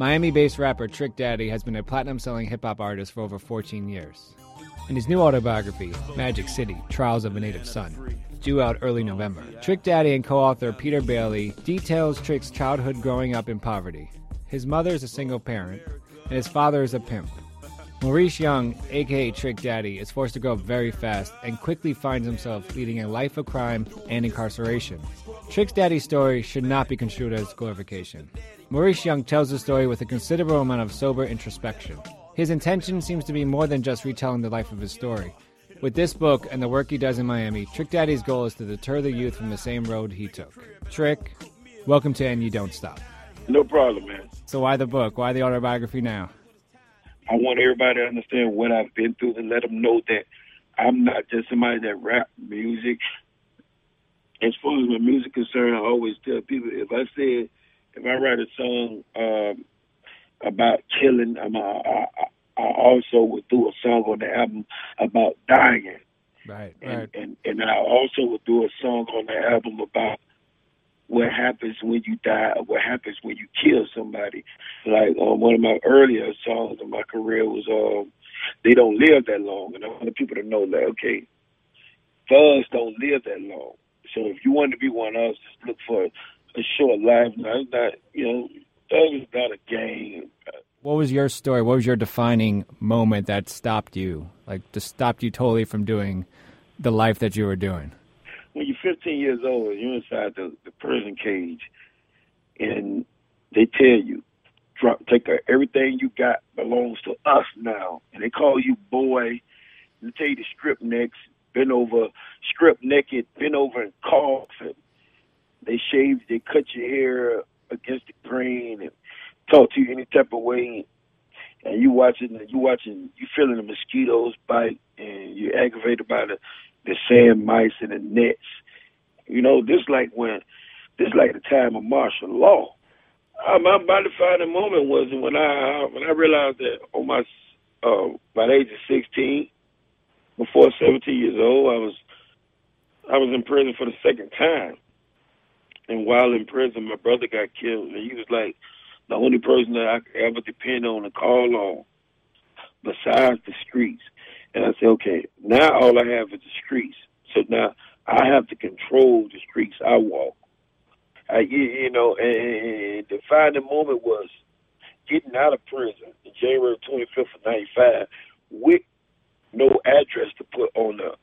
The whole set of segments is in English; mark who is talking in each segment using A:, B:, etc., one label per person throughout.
A: Miami based rapper Trick Daddy has been a platinum selling hip hop artist for over 14 years. In his new autobiography, Magic City Trials of a Native Son, due out early November, Trick Daddy and co author Peter Bailey details Trick's childhood growing up in poverty. His mother is a single parent, and his father is a pimp. Maurice Young, aka Trick Daddy, is forced to grow up very fast and quickly finds himself leading a life of crime and incarceration. Trick Daddy's story should not be construed as glorification. Maurice Young tells the story with a considerable amount of sober introspection. His intention seems to be more than just retelling the life of his story. With this book and the work he does in Miami, Trick Daddy's goal is to deter the youth from the same road he took. Trick, welcome to And You Don't Stop.
B: No problem, man.
A: So why the book? Why the autobiography now?
B: I want everybody to understand what I've been through and let them know that I'm not just somebody that rap music. As far as my music concerned, I always tell people if I said if I write a song um, about killing, I'm a, I, I also would do a song on the album about dying.
A: Right,
B: and,
A: right.
B: and and I also would do a song on the album about what happens when you die, or what happens when you kill somebody. Like um, one of my earlier songs in my career was um, "They Don't Live That Long," and I want people to know that okay, thugs don't live that long. So if you want to be one of us, just look for a short life. Now, it's not you know, thugs is not a game.
A: What was your story? What was your defining moment that stopped you? Like, just stopped you totally from doing the life that you were doing?
B: when you're 15 years old, you're inside the, the prison cage, and they tell you, drop, take a, everything you got belongs to us now, and they call you boy. And they tell you to strip necks, bend over, strip naked, bend over and cough, and they shave, they cut your hair against the grain, and talk to you any type of way. And you watching, you watching, you feeling the mosquitoes bite, and you're aggravated by the the sand mice and the nets. You know, this like when this like the time of martial law. My my defining moment was when I when I realized that on my uh, by the age of sixteen, before seventeen years old, I was I was in prison for the second time. And while in prison, my brother got killed, and he was like the only person that I could ever depend on and call on, besides the streets. And I said, okay, now all I have is the streets. So now I have to control the streets I walk. I, you, you know, and the defining moment was getting out of prison in January 25th of 95 with no address to put on the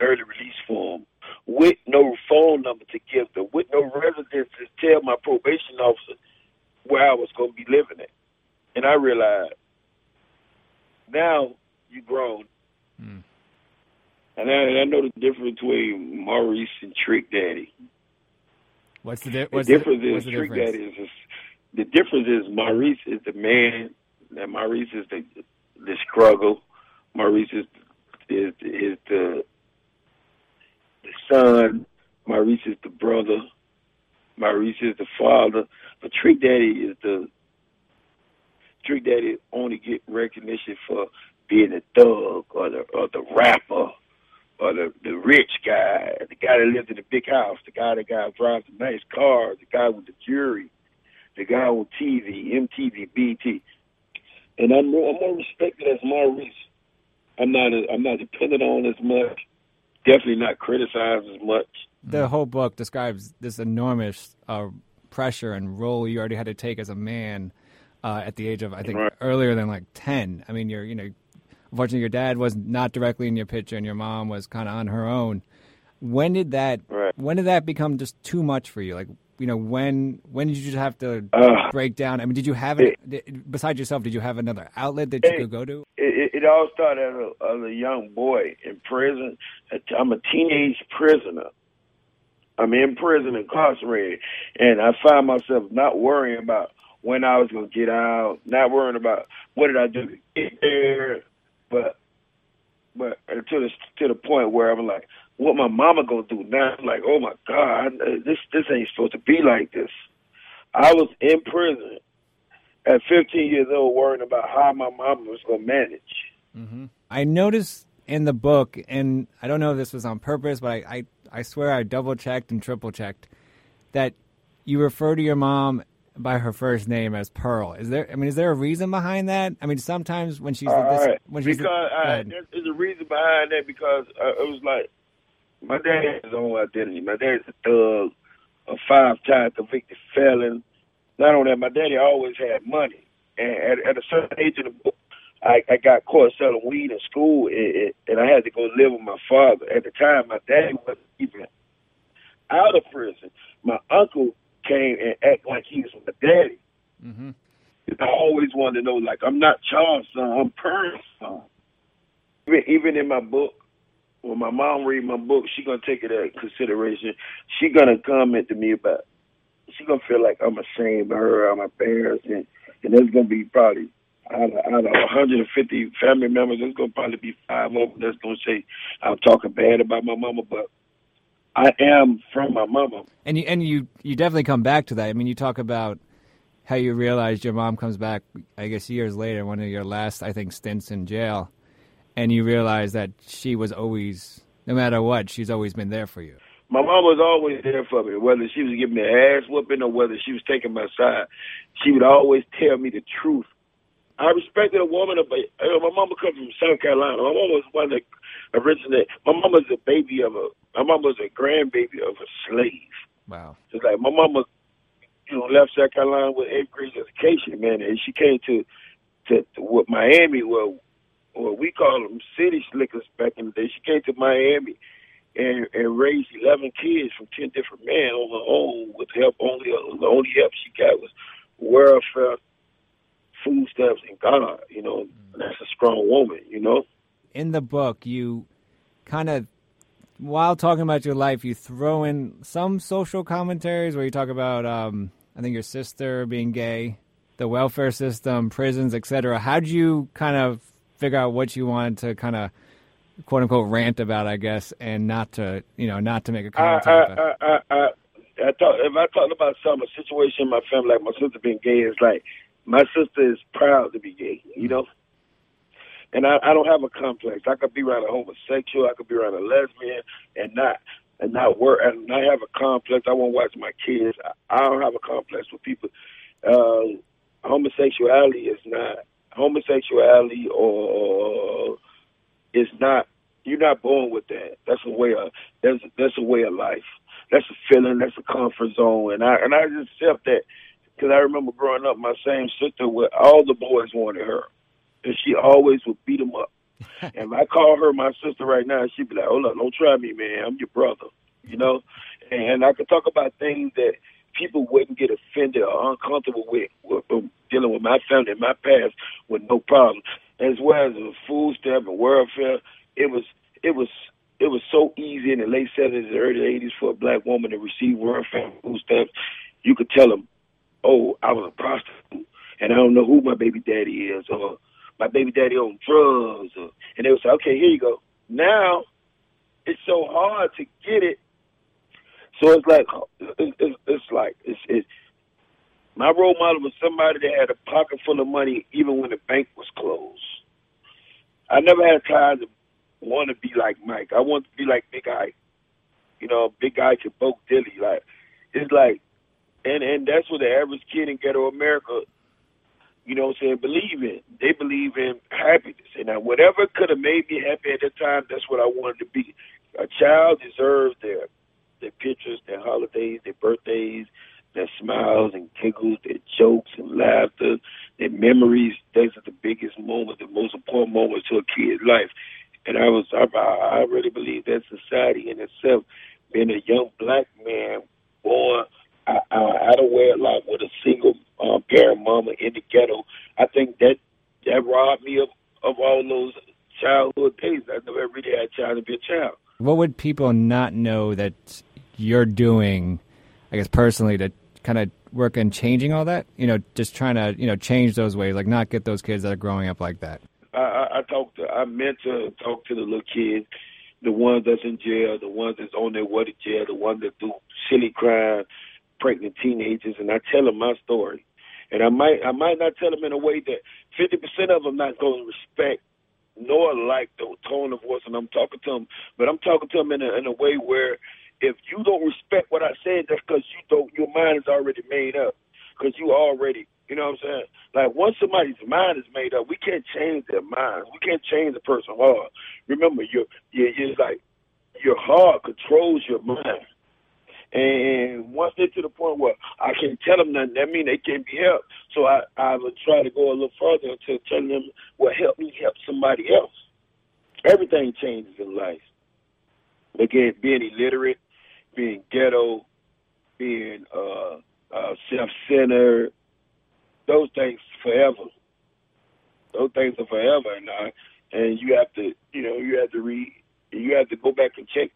B: early release form, with no phone number to give them, with no residence to tell my probation officer where I was going to be living at. And I realized now you grown.
A: Mm.
B: And I, and I know the difference between Maurice and Trick Daddy.
A: What's the, di-
B: The
A: what's
B: difference
A: the,
B: is
A: what's the
B: Trick
A: difference?
B: Daddy is just, the difference is Maurice is the man, and Maurice is the the struggle. Maurice is is is the the son. Maurice is the brother. Maurice is the father. But Trick Daddy is the Trick Daddy only get recognition for being a thug or the or the rapper or the the rich guy, the guy that lives in a big house, the guy that guy drives a nice car, the guy with the jury, the guy on TV, MTV, BT. And I'm I'm more respected as Maurice. I'm not a, I'm not dependent on as much. Definitely not criticized as much.
A: The whole book describes this enormous uh, pressure and role you already had to take as a man uh, at the age of I think
B: Right.
A: earlier than like ten. I mean, you're you know, unfortunately your dad was not directly in your picture, and your mom was kind of on her own. When did that?
B: Right.
A: When did that become just too much for you? Like you know, when when did you just have to
B: Uh,
A: break down? I mean, did you have it besides yourself? Did you have another outlet that you could go to?
B: it, it, it all started as a, as a young boy in prison. I'm a teenage prisoner. I'm in prison, incarcerated, and I find myself not worrying about when I was going to get out, not worrying about what did I do to get there, but but to the to the point where I'm like, what my mama gonna do now? I'm like, oh my god, this this ain't supposed to be like this. I was in prison at 15 years old, worrying about how my mama was gonna manage. Mm-hmm.
A: I noticed in the book, and I don't know if this was on purpose, but I, I, I swear I double checked and triple checked that you refer to your mom by her first name as Pearl. Is there? I mean, is there a reason behind that? I mean, sometimes when she's
B: All
A: this,
B: right.
A: when she's
B: because
A: go
B: I, there's, there's a reason behind that because uh, it was like my dad has his own identity. My dad's a thug, a five-time convicted felon. Not only that, my daddy always had money, and at, at a certain age in the book, I, I got caught selling weed in school, and- and I had to go live with my father. At the time, my daddy wasn't even out of prison. My uncle came and act like he was my daddy.
A: hmm
B: I always wanted to know, like, I'm not Charles' son, I'm Pearl's son. Even, even in my book, when my mom read my book, she gonna take it into consideration. She gonna comment to me about. She gonna feel like I'm ashamed of her my parents, and and there's gonna be probably out of, out of 150 family members, there's gonna probably be five of them that's gonna say I'm talking bad about my mama, but I am from my mama.
A: And you and you you definitely come back to that. I mean, you talk about how you realized your mom comes back. I guess years later, one of your last, I think, stints in jail, and you realize that she was always, no matter what, she's always been there for you.
B: My mom was always there for me, whether she was giving me an ass whooping or whether she was taking my side. She would always tell me the truth. I respected a woman, but you know, my mama comes from South Carolina. My mom was one that originated. My mom was a baby of a. My mom was a grandbaby of a slave.
A: Wow.
B: It's like my mama, you know, left South Carolina with eighth grade education, man, and she came to to, to what Miami, well, well, we call them city slickers back in the day. She came to Miami and, and raised eleven kids from ten different men on her own with help. Only uh, the only help she got was welfare, food stamps, and God. You know, mm. that's a strong woman. You know.
A: in the book, you kind of, while talking about your life, you throw in some social commentaries where you talk about, um, I think your sister being gay, the welfare system, prisons, etc. How'd you kind of figure out what you wanted to kind of, quote unquote, rant about, I guess, and not to, you know, not to make a comment.
B: I, I, I, I, I talk, if I talk about some a situation in my family, like my sister being gay, is like my sister is proud to be gay, you know. And I, I don't have a complex. I could be around a homosexual, I could be around a lesbian, and not and not work and not have a complex. I won't watch my kids. I, I don't have a complex with people. Uh, homosexuality is not homosexuality or is not you're not born with that. That's a way of that's that's a way of life. That's a feeling. That's a comfort zone, and I and I just accept that because I remember growing up, my same sister, where all the boys wanted her, and she always would beat him up. and if I call her my sister right now, she'd be like, "Hold up, don't try me, man. I'm your brother," you know. And, I could talk about things that people wouldn't get offended or uncomfortable with, with, with dealing with my family and my past with no problem. As well as the food stamp and welfare, it was it was it was so easy in the late seventies and early eighties for a black woman to receive welfare and food stamps. You could tell them, "Oh, I was a prostitute, and I don't know who my baby daddy is," or "My baby daddy on drugs," or, and they would say, "Okay, here you go." Now it's so hard to get it, so it's like it's, it's, like it's, it's my role model was somebody that had a pocket full of money even when the bank was closed. I never had time to want to be like Mike. I want to be like Big Ike. You know, Big Ike and Bo Dilly. Like it's like, and and that's what the average kid in ghetto America, you know, what I'm saying, believe in. They believe in happiness, and now whatever could have made me happy at that time, that's what I wanted to be. A child deserves their their pictures, their holidays, their birthdays, their smiles and giggles, their jokes and laughter, their memories. Those are the biggest moments, the most important moments to a kid's life. And I was, I, I really believe that society in itself, being a young black man born out of wedlock with a single mama in the ghetto, I think that that robbed me of of all those childhood days. I never really had a child to be a child.
A: What would people not know that you're doing? I guess personally to kind of work on changing all that? You know, just trying to you know change those ways, like not get those kids that are growing up like that.
B: I, I, I talk to, I meant to talk to the little kids, the ones that's in jail, the ones that's on their way to jail, the ones that do silly crime, pregnant teenagers, and I tell them my story. And I might, I might not tell them in a way that 50% of them not going to respect nor like the tone of voice, and I'm talking to them, but I'm talking to them in a, in a way where if you don't respect what I said, that's because you don't. Your mind is already made up. Because you already, you know what I'm saying? Like once somebody's mind is made up, we can't change their minds. We can't change the person's heart. Remember, your your it's like your heart controls your mind. And once they're to the point where I can't tell them nothing, that means they can't be helped. So I, I would try to go a little further to tell them what help me help somebody else. Everything changes in life. Again, being illiterate, being ghetto, being uh, uh, self-centered, those things forever. Those things are forever, and uh, and you have to, you know, you have to read, you have to go back and check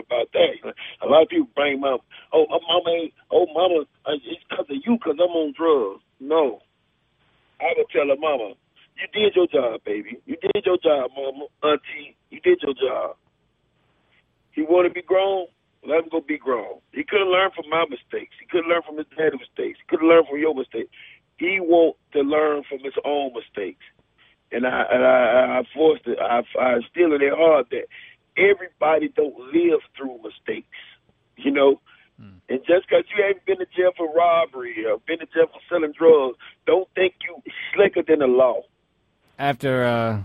B: about that. A lot of people bring up, oh, uh, mama, oh, mama, uh, it's because of you, because I'm on drugs. No, I would tell her, mama, you did your job, baby. You did your job, mama, auntie. You did your job. He want to be grown. Let him go be grown. He could have learned from my mistakes. He could have learned from his dad's mistakes. He could have learned from your mistakes. He want to learn from his own mistakes. And I, and I, I forced it. I, I instill in their heart that everybody don't live through mistakes, you know. Mm. And just because you ain't been to jail for robbery or been to jail for selling drugs, don't think you slicker than the law.
A: After uh,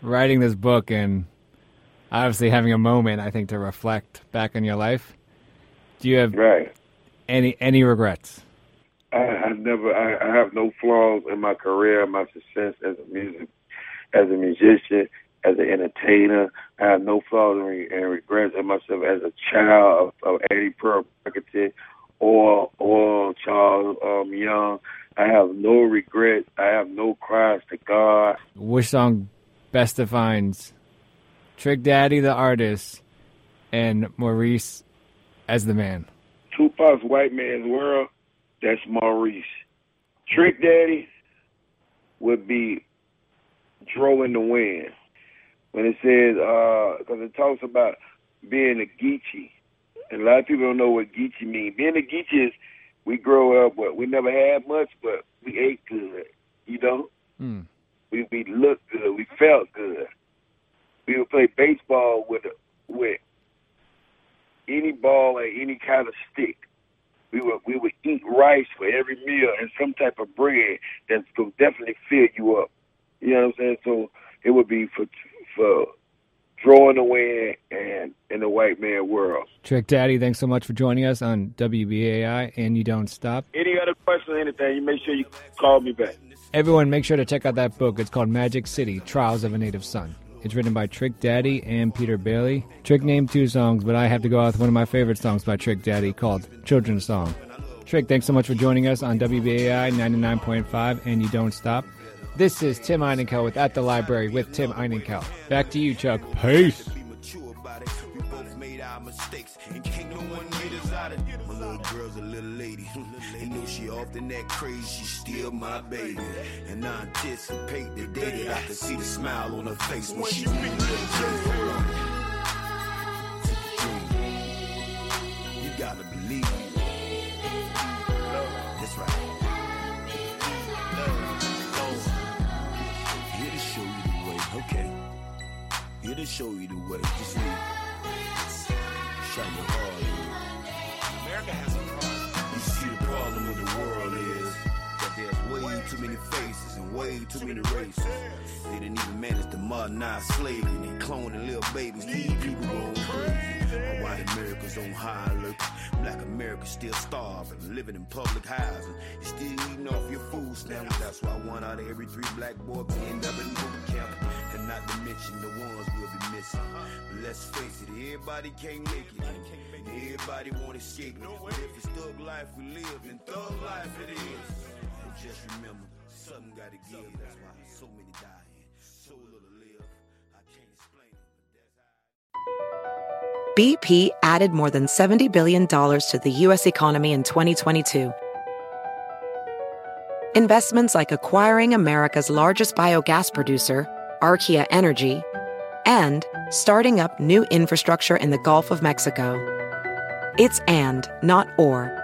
A: writing this book and obviously having a moment, I think, to reflect back on your life, do you have
B: right.
A: any any regrets?
B: I, I never. I, I have no flaws in my career, my success as a music, as a musician, as an entertainer. I have no flaws and, regrets in myself as a child of, of Eddie Pearl or or Charles um, Young. I have no regrets. I have no cries to God.
A: Which song best defines Trick Daddy the artist and Maurice as the man?
B: Tupac's White Man's World, that's Maurice. Trick Daddy would be Dro in the Wind when it says because uh, it talks about being a Geechee, and a lot of people don't know what Geechee means. Being a Geechee is we grow up, but we never had much, but we ate good. You know, mm. we we looked good, we felt good. We would play baseball with with any ball and any kind of stick. We would we would eat rice for every meal and some type of bread that's gonna definitely fill you up. You know what I'm saying? So it would be for for throwing away and in the white man world.
A: Trick Daddy, thanks so much for joining us on WBAI and You Don't Stop.
B: Any other questions or anything, you make sure you call me back.
A: Everyone, make sure to check out that book. It's called Magic City Trials of a Native Son. It's written by Trick Daddy and Peter Bailey. Trick named two songs, but I have to go out with one of my favorite songs by Trick Daddy called Children's Song. Trick, thanks so much for joining us on WBAI 99.5 and You Don't Stop. This is Tim Einenkel with At the Library with Tim Einenkel. Back to you, Chuck. Peace. she often that crazy, she's still my baby. And I anticipate the day that I can see the smile on her face when she You too many races. They didn't even manage to modernize slavery. They cloning little babies. These people going crazy.
C: White America's on high alert. Black America still starving, living in public housing. you still eating off your food stamps. That's why one out of every three black boys end up in boot camp. And not to mention the ones we'll be missing. But let's face it, everybody can't make it. And everybody won't escape. But if it's thug life we live, then thug life it is. And just remember, something gotta give. That's why so many dying, so little live. I can't explain it, but that's how.
D: BP added more than $70 billion to the U.S. economy in 2022. Investments like acquiring America's largest biogas producer, Archaea Energy, and starting up new infrastructure in the Gulf of Mexico. It's and, not or.